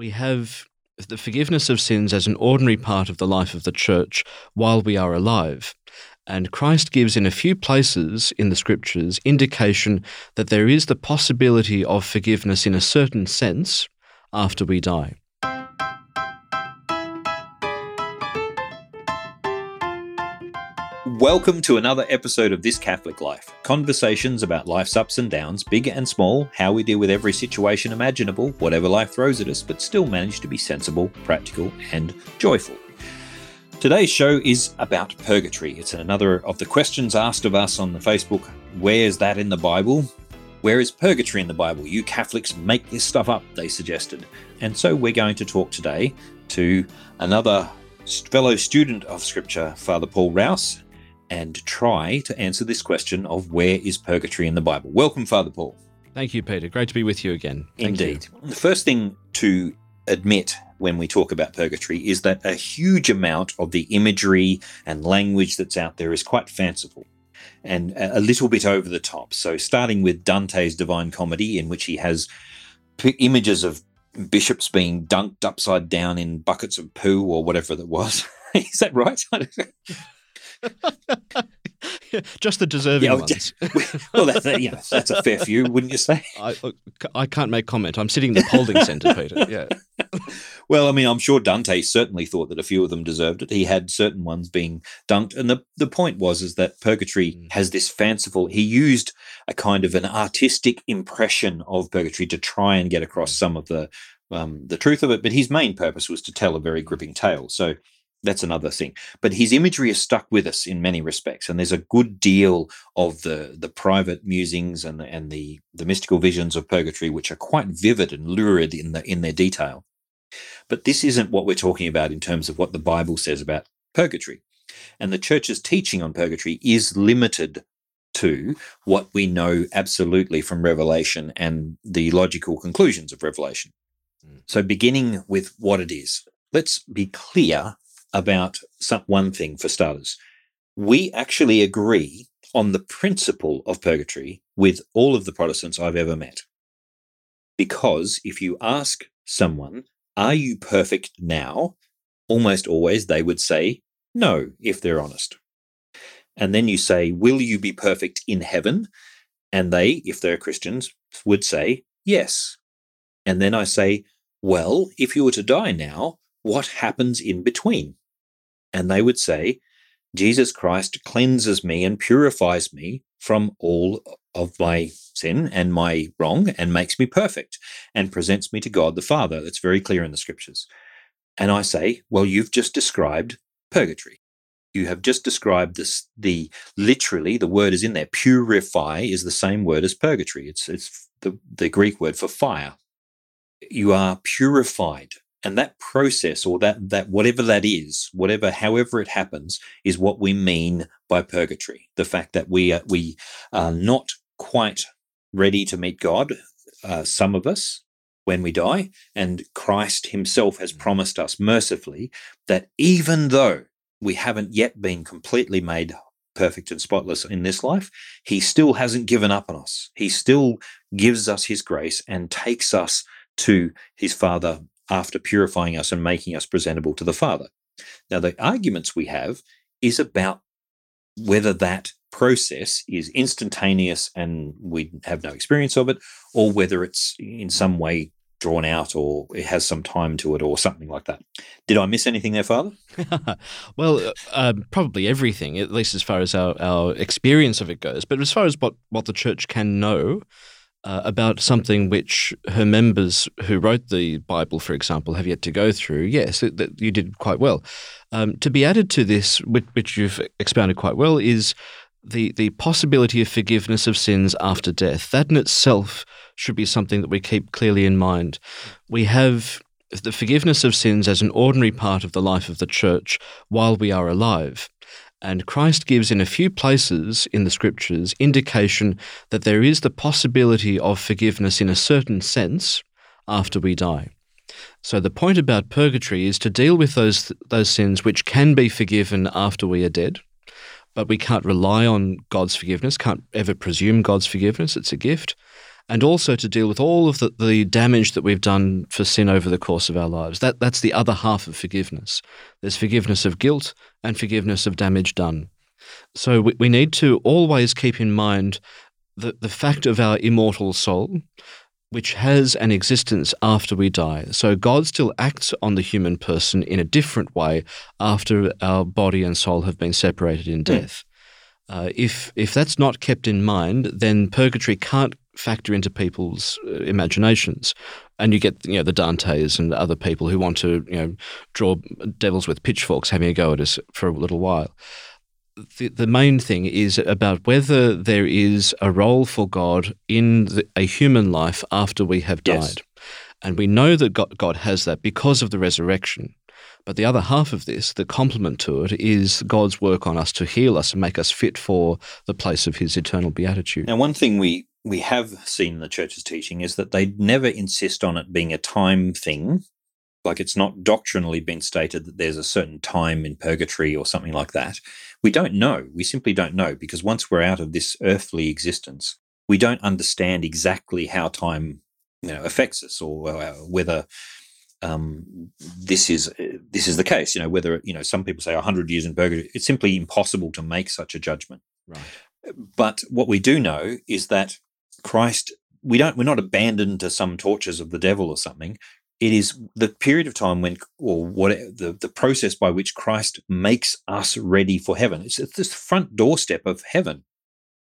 we have the forgiveness of sins as an ordinary part of the life of the church while we are alive. And Christ gives in a few places in the scriptures indication that there is the possibility of forgiveness in a certain sense after we die. Welcome to another episode of This Catholic Life. Conversations about life's ups and downs, big and small, how we deal with every situation imaginable, whatever life throws at us, but still manage to be sensible, practical, and joyful. Today's show is about purgatory. It's another of the questions asked of us on the Facebook. Where's that in the Bible? Where is purgatory in the Bible? You Catholics make this stuff up, they suggested. And so we're going to talk today to another fellow student of Scripture, Father Paul Rouse, and try to answer this question of where is purgatory in the Bible. Welcome, Father Paul. Thank you, Peter. Great to be with you again. Thank Indeed. You. The first thing to admit when we talk about purgatory is that a huge amount of the imagery and language that's out there is quite fanciful and a little bit over the top. So, starting with Dante's Divine Comedy, in which he has images of bishops being dunked upside down in buckets of poo or whatever that was. is that right? Just the deserving yeah, ones. well, that's, you know, that's a fair few, wouldn't you say? I, I can't make comment. I'm sitting in the holding centre, Peter. Yeah. Well, I mean, I'm sure Dante certainly thought that a few of them deserved it. He had certain ones being dunked, and the the point was is that purgatory mm. has this fanciful. He used a kind of an artistic impression of purgatory to try and get across some of the um, the truth of it, but his main purpose was to tell a very gripping tale. So that's another thing. But his imagery is stuck with us in many respects, and there's a good deal of the the private musings and the, and the the mystical visions of purgatory, which are quite vivid and lurid in the in their detail. But this isn't what we're talking about in terms of what the Bible says about purgatory, and the church's teaching on purgatory is limited to what we know absolutely from Revelation and the logical conclusions of Revelation. Mm. So, beginning with what it is, let's be clear about some, one thing for starters. We actually agree on the principle of purgatory with all of the Protestants I've ever met. Because if you ask someone, Are you perfect now? almost always they would say no, if they're honest. And then you say, Will you be perfect in heaven? And they, if they're Christians, would say yes. And then I say, Well, if you were to die now, what happens in between? And they would say, Jesus Christ cleanses me and purifies me from all of my sin and my wrong and makes me perfect and presents me to God the Father. That's very clear in the scriptures. And I say, well, you've just described purgatory. You have just described this, the literally, the word is in there. Purify is the same word as purgatory. It's, it's the, the Greek word for fire. You are purified and that process or that that whatever that is whatever however it happens is what we mean by purgatory. The fact that we are, we are not quite ready to meet god uh, some of us when we die. And christ himself has promised us mercifully that even though we haven't yet been completely made perfect and spotless in this life he still hasn't given up on us. He still gives us his grace and takes us to his father after purifying us and making us presentable to the Father. Now, the arguments we have is about whether that process is instantaneous and we have no experience of it, or whether it's in some way drawn out or it has some time to it or something like that. Did I miss anything there, Father? well, uh, probably everything, at least as far as our, our experience of it goes. But as far as what, what the church can know, uh, about something which her members who wrote the Bible, for example, have yet to go through, yes, it, that you did quite well. Um, to be added to this, which, which, you've expounded quite well, is the, the possibility of forgiveness of sins after death. That in itself should be something that we keep clearly in mind. We have the forgiveness of sins as an ordinary part of the life of the church while we are alive. And Christ gives in a few places in the scriptures indication that there is the possibility of forgiveness in a certain sense after we die. So the point about purgatory is to deal with those those sins which can be forgiven after we are dead, but we can't rely on God's forgiveness, can't ever presume God's forgiveness, it's a gift. And also to deal with all of the, the damage that we've done for sin over the course of our lives. That, that's the other half of forgiveness. There's forgiveness of guilt and forgiveness of damage done. So we, we need to always keep in mind the, the fact of our immortal soul, which has an existence after we die. So God still acts on the human person in a different way after our body and soul have been separated in death. Uh, if if that's not kept in mind, then purgatory can't factor into people's uh, imaginations, and you get you know the Dantes and other people who want to you know draw devils with pitchforks having a go at us for a little while. The, the main thing is about whether there is a role for God in the, a human life after we have died. Yes. And we know that God, God has that because of the resurrection. But the other half of this, the complement to it, is God's work on us to heal us and make us fit for the place of His eternal beatitude. Now, one thing we we have seen the church's teaching is that they never insist on it being a time thing. Like it's not doctrinally been stated that there's a certain time in purgatory or something like that. We don't know. We simply don't know because once we're out of this earthly existence, we don't understand exactly how time you know affects us or uh, whether um, this is this is the case. You know, whether you know some people say hundred years in purgatory, it's simply impossible to make such a judgment. Right. But what we do know is that Christ, we don't, we're not abandoned to some tortures of the devil or something. It is the period of time when, or what the, the process by which Christ makes us ready for heaven. It's, it's this front doorstep of heaven.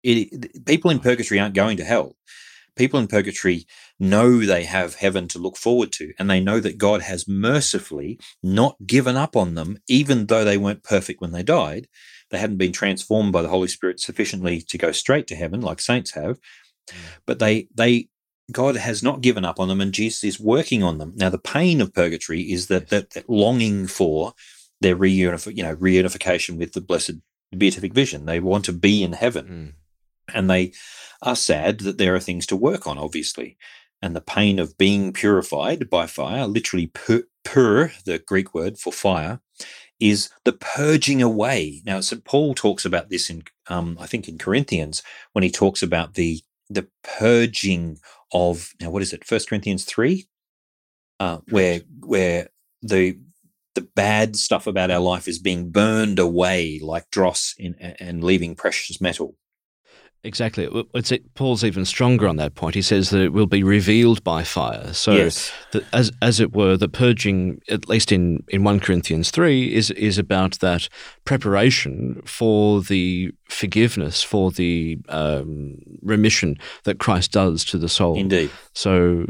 It, people in purgatory aren't going to hell people in purgatory know they have heaven to look forward to, and they know that God has mercifully not given up on them, even though they weren't perfect when they died. They hadn't been transformed by the Holy Spirit sufficiently to go straight to heaven, like saints have. But they, they, God has not given up on them, and Jesus is working on them. Now, the pain of purgatory is that that, that longing for their reunif- you know, reunification with the blessed beatific vision. They want to be in heaven, Mm. and they are sad that there are things to work on, obviously. And the pain of being purified by fire, literally pur, pur the Greek word for fire, is the purging away. Now, St. Paul talks about this in, um, I think, in Corinthians when he talks about the the purging of now what is it? First Corinthians three, uh, where where the the bad stuff about our life is being burned away like dross in, and leaving precious metal. Exactly. It, Paul's even stronger on that point. He says that it will be revealed by fire. So, yes. that as as it were, the purging, at least in, in one Corinthians three, is is about that preparation for the forgiveness, for the um, remission that Christ does to the soul. Indeed. So.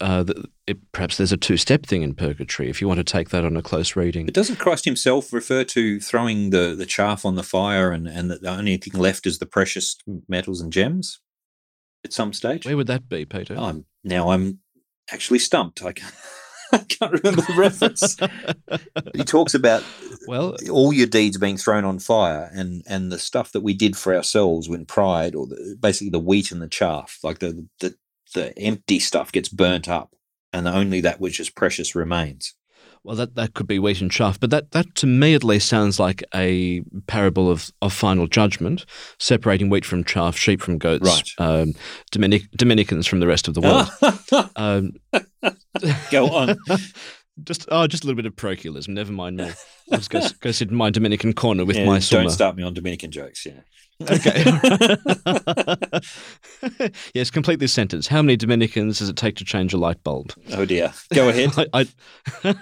Uh, it, perhaps there's a two-step thing in purgatory if you want to take that on a close reading. But doesn't Christ Himself refer to throwing the, the chaff on the fire and and that the only thing left is the precious metals and gems at some stage? Where would that be, Peter? I'm, now I'm actually stumped. I can't, I can't remember the reference. he talks about well all your deeds being thrown on fire and and the stuff that we did for ourselves when pride or the, basically the wheat and the chaff, like the the the empty stuff gets burnt up and only that which is precious remains. Well, that, that could be wheat and chaff, but that, that to me at least sounds like a parable of, of final judgment, separating wheat from chaff, sheep from goats, Right. um, Dominic, Dominicans from the rest of the world. um, Go on. just oh, just a little bit of parochialism. Never mind me. I'll just go, go sit in my Dominican corner with Yeah, my don't start me on Dominican jokes. Yeah. Okay. yes, complete this sentence. How many Dominicans does it take to change a light bulb? Oh dear. Go ahead. I, I,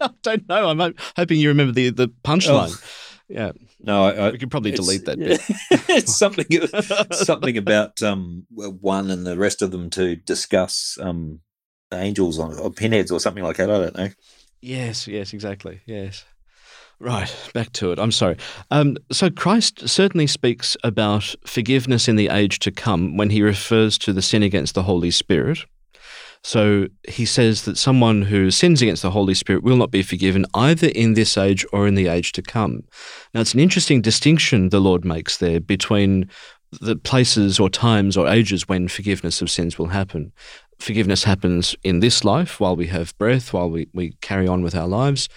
I don't know. I'm hoping you remember the, the punchline. Oh. Yeah, No, I, I, we could probably delete that yeah. bit. it's something something about um, one and the rest of them to discuss um, angels on or pinheads or something like that. I don't know. Yes, yes, exactly. Yes. Right, back to it. I'm sorry. Um, so Christ certainly speaks about forgiveness in the age to come when he refers to the sin against the Holy Spirit. So he says that someone who sins against the Holy Spirit will not be forgiven either in this age or in the age to come. Now, it's an interesting distinction the Lord makes there between the places or times or ages when forgiveness of sins will happen. Forgiveness happens in this life while we have breath, while we, we carry on with our lives,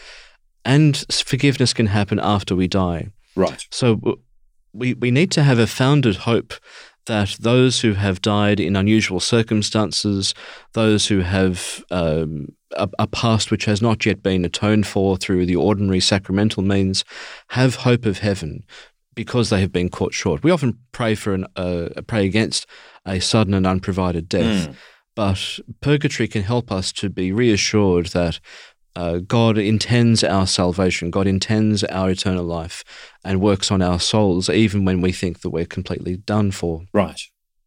and forgiveness can happen after we die. Right. So we, we need to have a founded hope that those who have died in unusual circumstances, those who have um, a, a, past which has not yet been atoned for through the ordinary sacramental means, have hope of heaven because they have been caught short. We often pray for an uh, pray against a sudden and unprovided death, mm. But purgatory can help us to be reassured that uh, God intends our salvation, God intends our eternal life, and works on our souls even when we think that we're completely done for. Right.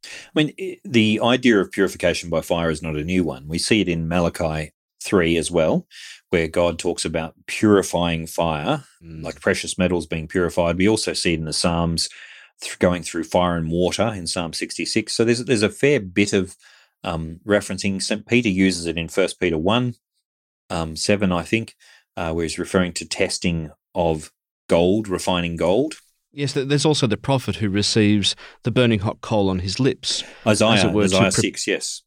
I mean, the idea of purification by fire is not a new one. We see it in Malachi 3 as well, where God talks about purifying fire, mm. like precious metals being purified. We also see it in the Psalms going through fire and water in Psalm 66. So there's, there's a fair bit of um, referencing. St. Peter uses it in 1 Peter 1 um, 7, I think, uh, where he's referring to testing of gold, refining gold. Yes, there's also the prophet who receives the burning hot coal on his lips. Isaiah, Isaiah pre- 6, yes.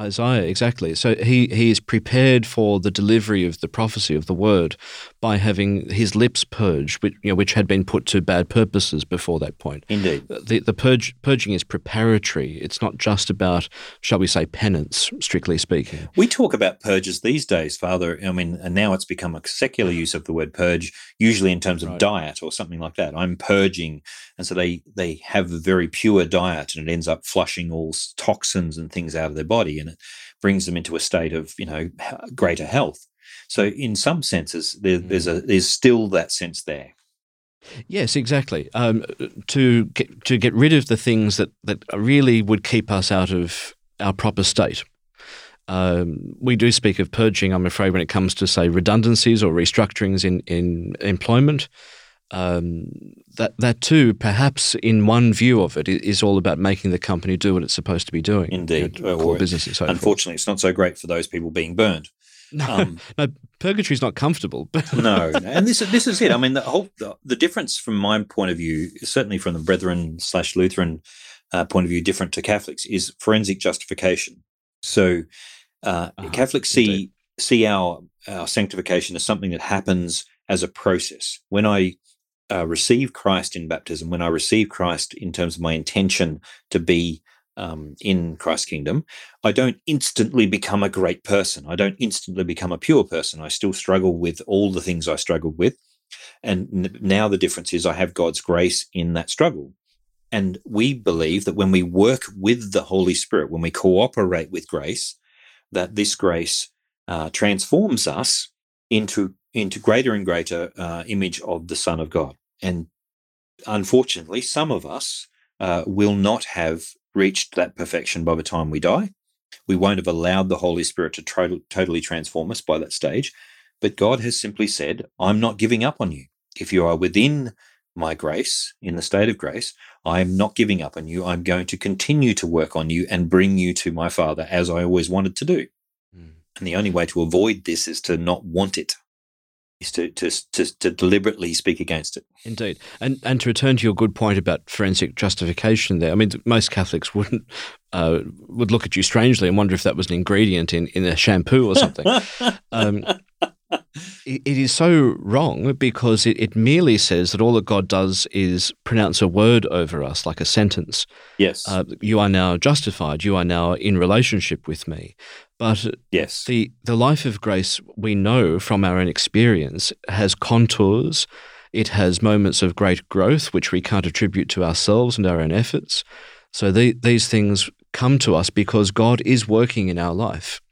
Isaiah, exactly. So he, he is prepared for the delivery of the prophecy of the word by having his lips purged, which, you know, which had been put to bad purposes before that point. Indeed. Uh, the, the purge, purging is preparatory. It's not just about, shall we say, penance, strictly speaking. We talk about purges these days, Father. I mean, and now it's become a secular use of the word purge, usually in terms of right. diet or something like that. I'm purging. And so they, they have a very pure diet and it ends up flushing all toxins and things out of their body. And it brings them into a state of, you know, greater health. So, in some senses, there, there's a there's still that sense there. Yes, exactly. Um, to get, to get rid of the things that that really would keep us out of our proper state. Um, we do speak of purging, I'm afraid, when it comes to say redundancies or restructurings in in employment. Um, that that too, perhaps in one view of it, is all about making the company do what it's supposed to be doing. Indeed, you know, core business and so Unfortunately, forth. it's not so great for those people being burned. No, um, no, purgatory's not comfortable. no, and this this is it. I mean, the whole the, the, difference from my point of view, certainly from the Brethren slash Lutheran uh, point of view, different to Catholics, is forensic justification. So, uh, uh-huh, Catholics see indeed. see our our sanctification as something that happens as a process. When I uh, receive Christ in baptism, when I receive Christ in terms of my intention to be um, in Christ's kingdom, I don't instantly become a great person. I don't instantly become a pure person. I still struggle with all the things I struggled with. And n- now the difference is I have God's grace in that struggle. And we believe that when we work with the Holy Spirit, when we cooperate with grace, that this grace uh, transforms us into into greater and greater uh, image of the Son of God. And unfortunately, some of us uh, will not have reached that perfection by the time we die. We won't have allowed the Holy Spirit to tro- totally transform us by that stage. But God has simply said, I'm not giving up on you. If you are within my grace, in the state of grace, I am not giving up on you. I'm going to continue to work on you and bring you to my Father as I always wanted to do. Mm. And the only way to avoid this is to not want it to, to, to, to, deliberately speak against it. Indeed. And, and to return to your good point about forensic justification there, I mean, most Catholics wouldn't, uh, would look at you strangely and wonder if that was an ingredient in, in a shampoo or something. um, it, it is so wrong because it, it merely says that all that God does is pronounce a word over us, like a sentence. Yes. Uh, you are now justified. You are now in relationship with me. But yes. the, the life of grace we know from our own experience has contours. It has moments of great growth, which we can't attribute to ourselves and our own efforts. So the, these things come to us because God is working in our life.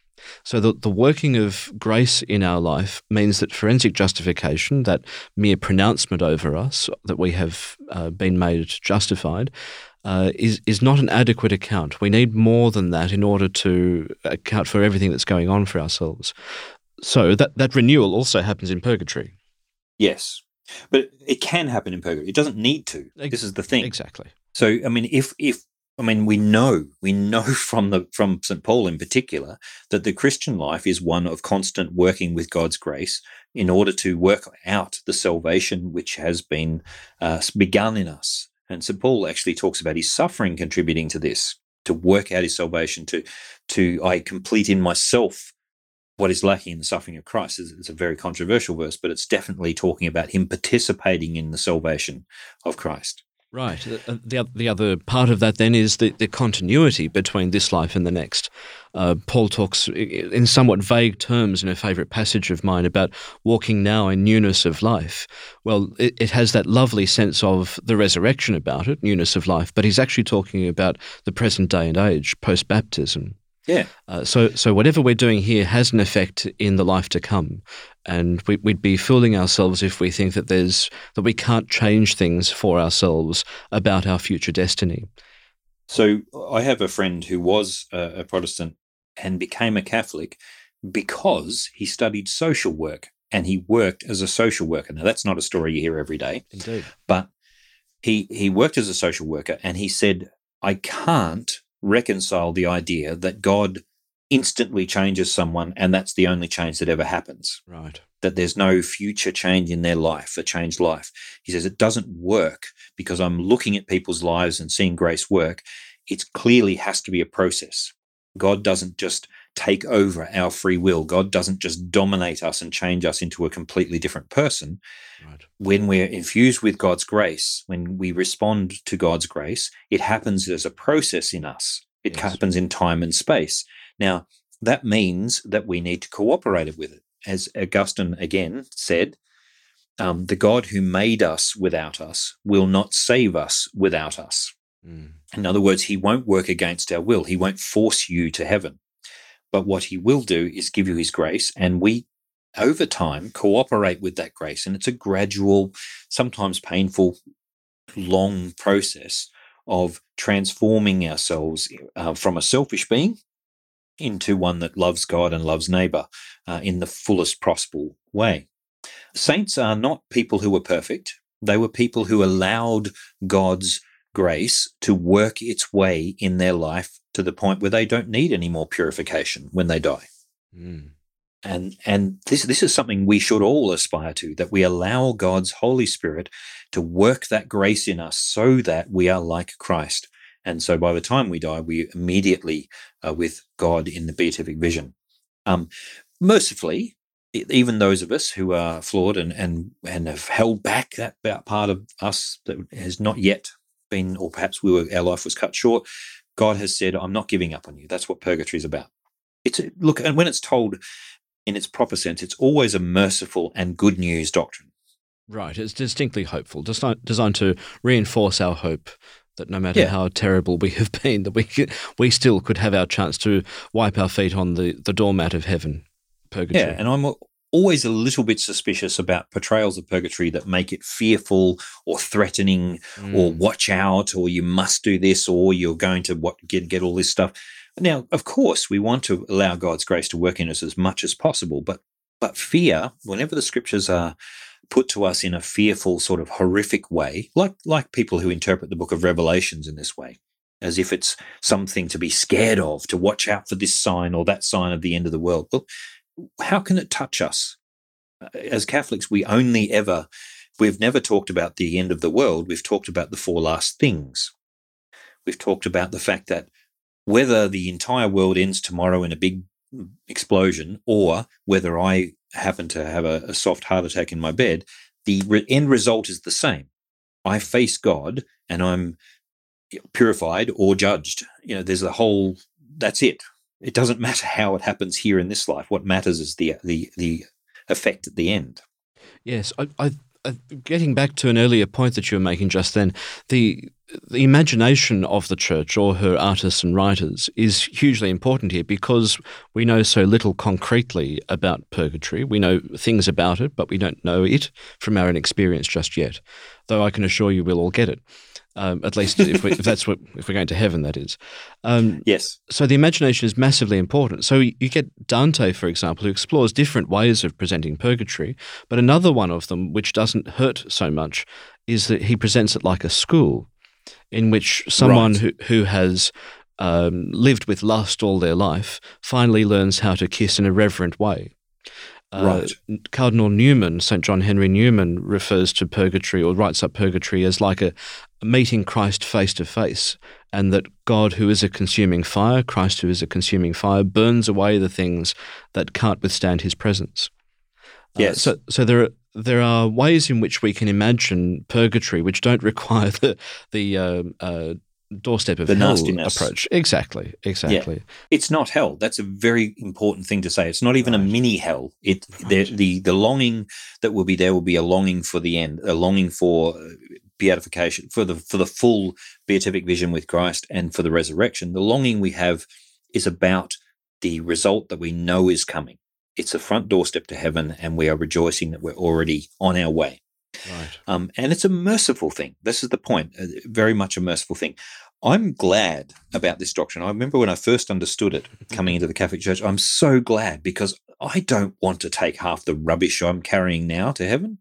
So the, the working of grace in our life means that forensic justification, that mere pronouncement over us that we have uh, been made justified, uh, is is not an adequate account. We need more than that in order to account for everything that's going on for ourselves. So that that renewal also happens in purgatory. Yes, but it can happen in purgatory. It doesn't need to. This is the thing. Exactly. So I mean, if if I mean, we know we know from the from St Paul in particular that the Christian life is one of constant working with God's grace in order to work out the salvation which has been uh, begun in us. And St Paul actually talks about his suffering contributing to this, to work out his salvation, to to I complete in myself what is lacking in the suffering of Christ. It's a very controversial verse, but it's definitely talking about him participating in the salvation of Christ. Right. Uh, the, the other part of that then is the, the continuity between this life and the next. Uh, Paul talks in somewhat vague terms in a favourite passage of mine about walking now in newness of life. Well, it, it, has that lovely sense of the resurrection about it, newness of life, but he's actually talking about the present day and age, post baptism. Yeah. Uh, so, so whatever we're doing here has an effect in the life to come, and we, would be fooling ourselves if we think that there's that we can't change things for ourselves about our future destiny. So, I have a friend who was a, a Protestant and became a Catholic because he studied social work and he worked as a social worker. Now, that's not a story you hear every day, indeed, but he he worked as a social worker, and he said, "I can't." reconcile the idea that God instantly changes someone and that's the only change that ever happens. Right. That there's no future change in their life, a changed life. He says it doesn't work because I'm looking at people's lives and seeing grace work. It clearly has to be a process. God doesn't just take over our free will. God doesn't just dominate us and change us into a completely different person. Right. When we're infused with God's grace, when we respond to God's grace, it happens as a process in us. It yes. happens in time and space. Now, that means that we need to cooperate with it. As Augustine again said, um, the God who made us without us will not save us without us. Mm. In other words, he won't work against our will. He won't force you to heaven. But what he will do is give you his grace, and we, over time, cooperate with that grace. And it's a gradual, sometimes painful, long process of transforming ourselves uh, from a selfish being into one that loves God and loves neighbor uh, in the fullest possible way. Saints are not people who were perfect. They were people who allowed God's grace to work its way in their life to the point where they don't need any more purification when they die. Mm. And and this this is something we should all aspire to that we allow God's Holy Spirit to work that grace in us so that we are like Christ. And so by the time we die, we immediately are with God in the beatific vision. Um, mercifully, even those of us who are flawed and and and have held back that part of us that has not yet been, or perhaps we were our life was cut short, God has said, I'm not giving up on you. That's what purgatory is about. It's look, and when it's told in its proper sense, it's always a merciful and good news doctrine. Right. It's distinctly hopeful, designed to reinforce our hope that no matter yeah. how terrible we have been, that we we still could have our chance to wipe our feet on the, the doormat of heaven, purgatory. Yeah, and I'm always a little bit suspicious about portrayals of purgatory that make it fearful or threatening mm. or watch out or you must do this or you're going to what get get all this stuff. Now, of course, we want to allow God's grace to work in us as much as possible, but but fear, whenever the scriptures are put to us in a fearful sort of horrific way, like like people who interpret the book of Revelations in this way, as if it's something to be scared of, to watch out for this sign or that sign of the end of the world. Well, how can it touch us? Uh, as Catholics, we only ever, we've never talked about the end of the world. We've talked about the four last things. We've talked about the fact that whether the entire world ends tomorrow in a big explosion or whether I happen to have a, a soft heart attack in my bed, the re- end result is the same. I face God and I'm purified or judged. You know, there's a whole, that's it it doesn't matter how it happens here in this life. What matters is the the the effect at the end. Yes, I, I, Uh, getting back to an earlier point that you were making just then, the the imagination of the church or her artists and writers is hugely important here because we know so little concretely about purgatory. We know things about it, but we don't know it from our own experience just yet. Though I can assure you we'll all get it. Um, at least if, we, if, that's what if we're going to heaven, that is. Um, yes. So the imagination is massively important. So you get Dante, for example, who explores different ways of presenting purgatory, but another one of them, which doesn't hurt so much, is that he presents it like a school, in which someone right. who who has um, lived with lust all their life finally learns how to kiss in a reverent way. Uh, right. Cardinal Newman, St. John Henry Newman, refers to purgatory or writes up purgatory as like a, meeting Christ face to face, and that God, who is a consuming fire, Christ, who is a consuming fire, burns away the things that can't withstand his presence. Uh, yes. Uh, so, so there are there are ways in which we can imagine purgatory which don't require the the uh, uh, doorstep of The hell nastiness. approach. Exactly, exactly. it's not hell. That's a very important thing to say. It's not even a mini hell. It Right. the, the the longing that will be there will be a longing for the end, a longing for uh, beatification, for the for the full beatific vision with Christ, and for the resurrection. The longing we have is about the result that we know is coming. It's a front doorstep to heaven, and we are rejoicing that we're already on our way. Right. Um, and it's a merciful thing. This is the point. uh, Very much a merciful thing. I'm glad about this doctrine. I remember when I first understood it coming into the Catholic Church. I'm so glad because I don't want to take half the rubbish I'm carrying now to heaven,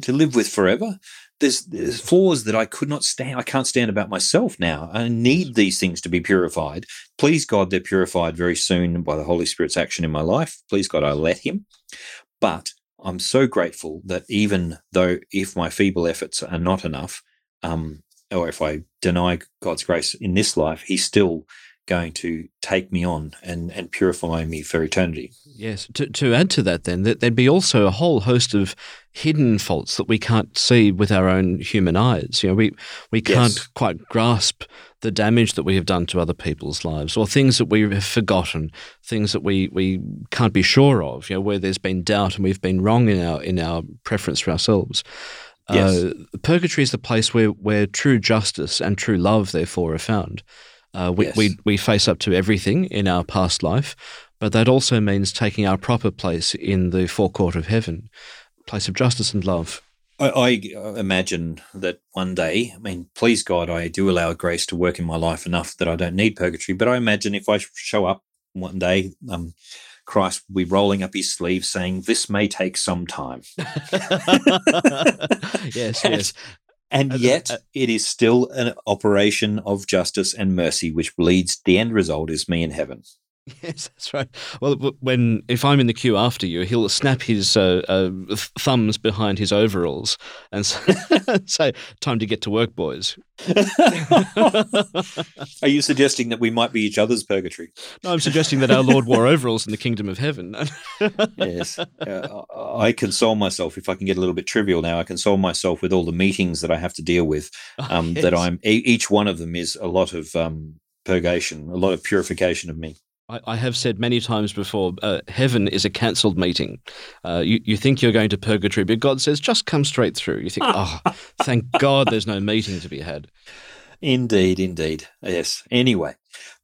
to live with forever. There's, there's flaws that I could not stand. I can't stand about myself now. I need these things to be purified. Please God, they're purified very soon by the Holy Spirit's action in my life. Please God, I let Him. But I'm so grateful that even though if my feeble efforts are not enough, um, or if I deny God's grace in this life, He still going to take me on and, and purify me for eternity. Yes. To, to add to that, then, that there'd be also a whole host of hidden faults that we can't see with our own human eyes. You know, we we can't Yes. quite grasp the damage that we have done to other people's lives, or things that we have forgotten, things that we, we can't be sure of. You know, where there's been doubt and we've been wrong in our in our preference for ourselves. Yes. Uh, purgatory is the place where, where true justice and true love, therefore, are found. Uh, we, Yes. we, we face up to everything in our past life, but that also means taking our proper place in the forecourt of heaven, place of justice and love. I, I imagine that one day, I mean, please God, I do allow grace to work in my life enough that I don't need purgatory. But I imagine if I show up one day, um, Christ will be rolling up his sleeves saying, This may take some time. yes, yes. And Uh, yet, uh, it is still an operation of justice and mercy, which leads, the end result is me in heaven. Yes, that's right. Well, when if I'm in the queue after you, he'll snap his uh, uh, thumbs behind his overalls and say, "Time to get to work, boys." Are you suggesting that we might be each other's purgatory? No, I'm suggesting that our Lord wore overalls in the kingdom of heaven. yes. Uh, I console myself, if I can get a little bit trivial now, I console myself with all the meetings that I have to deal with. Um, That Yes. I'm, e- each one of them is a lot of um, purgation, a lot of purification of me. I, I have said many times before, uh, heaven is a cancelled meeting. Uh, you, you think you're going to purgatory, but God says, just come straight through. You think, oh, thank God there's no meeting to be had. Indeed, indeed. Yes. Anyway,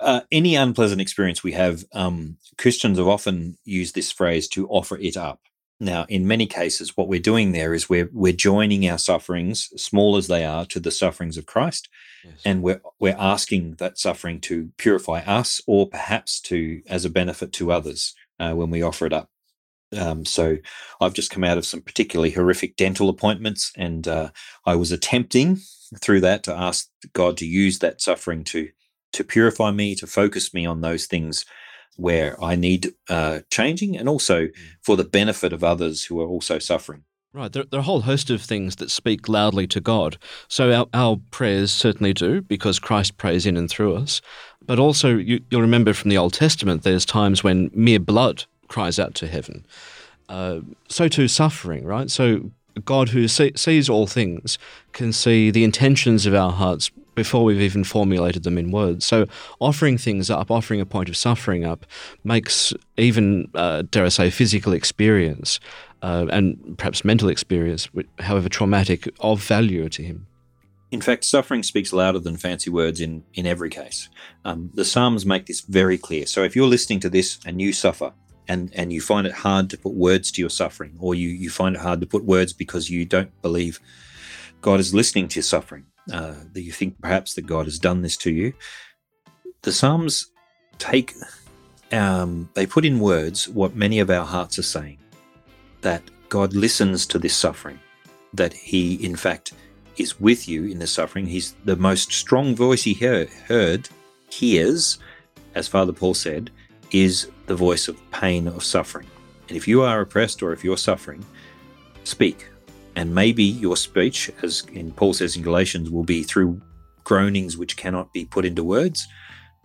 uh, any unpleasant experience we have, um, Christians have often used this phrase to offer it up. Now, in many cases, what we're doing there is we're we're joining our sufferings, small as they are, to the sufferings of Christ, Yes. and we're we're asking that suffering to purify us, or perhaps to as a benefit to others uh, when we offer it up. Um, so, I've just come out of some particularly horrific dental appointments, and uh, I was attempting through that to ask God to use that suffering to to purify me, to focus me on those things where I need uh, changing, and also for the benefit of others who are also suffering. Right. There, there are a whole host of things that speak loudly to God. So our, our prayers certainly do, because Christ prays in and through us. But also, you, you'll remember from the Old Testament, there's times when mere blood cries out to heaven. Uh, so too suffering, right? So God, who see, sees all things, can see the intentions of our hearts before we've even formulated them in words. So offering things up, offering a point of suffering up, makes even, uh, dare I say, physical experience uh, and perhaps mental experience, however traumatic, of value to him. In fact, suffering speaks louder than fancy words in, in every case. Um, the Psalms make this very clear. So if you're listening to this and you suffer and, and you find it hard to put words to your suffering, or you, you find it hard to put words because you don't believe God is listening to your suffering, uh, that you think perhaps that God has done this to you, the Psalms take, um, they put in words what many of our hearts are saying that God listens to this suffering, that He, in fact, is with you in the suffering. He's the most strong voice he heard, heard hears, as Father Paul said, is the voice of pain, of suffering. And if you are oppressed or if you're suffering, speak. And maybe your speech, as in Paul says in Galatians, will be through groanings which cannot be put into words,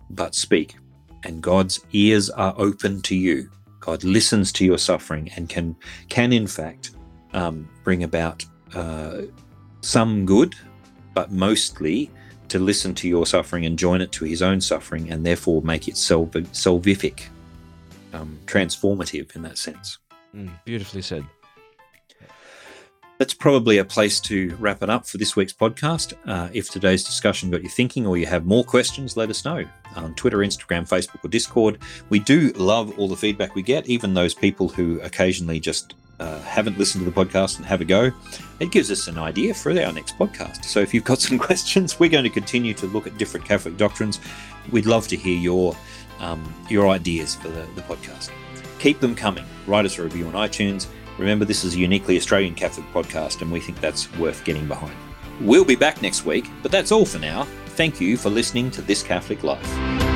but speak. And God's ears are open to you. God listens to your suffering and can can in fact um, bring about uh, some good, but mostly to listen to your suffering and join it to his own suffering, and therefore make it salv- salvific, um, transformative in that sense. Mm, beautifully said. That's probably a place to wrap it up for this week's podcast. Uh, if today's discussion got you thinking or you have more questions, let us know on Twitter, Instagram, Facebook, or Discord. We do love all the feedback we get, even those people who occasionally just uh, haven't listened to the podcast and have a go. It gives us an idea for our next podcast. So if you've got some questions, we're going to continue to look at different Catholic doctrines. We'd love to hear your um, your ideas for the, the podcast. Keep them coming. Write us a review on iTunes Remember, this is a uniquely Australian Catholic podcast, and we think that's worth getting behind. We'll be back next week, but that's all for now. Thank you for listening to This Catholic Life.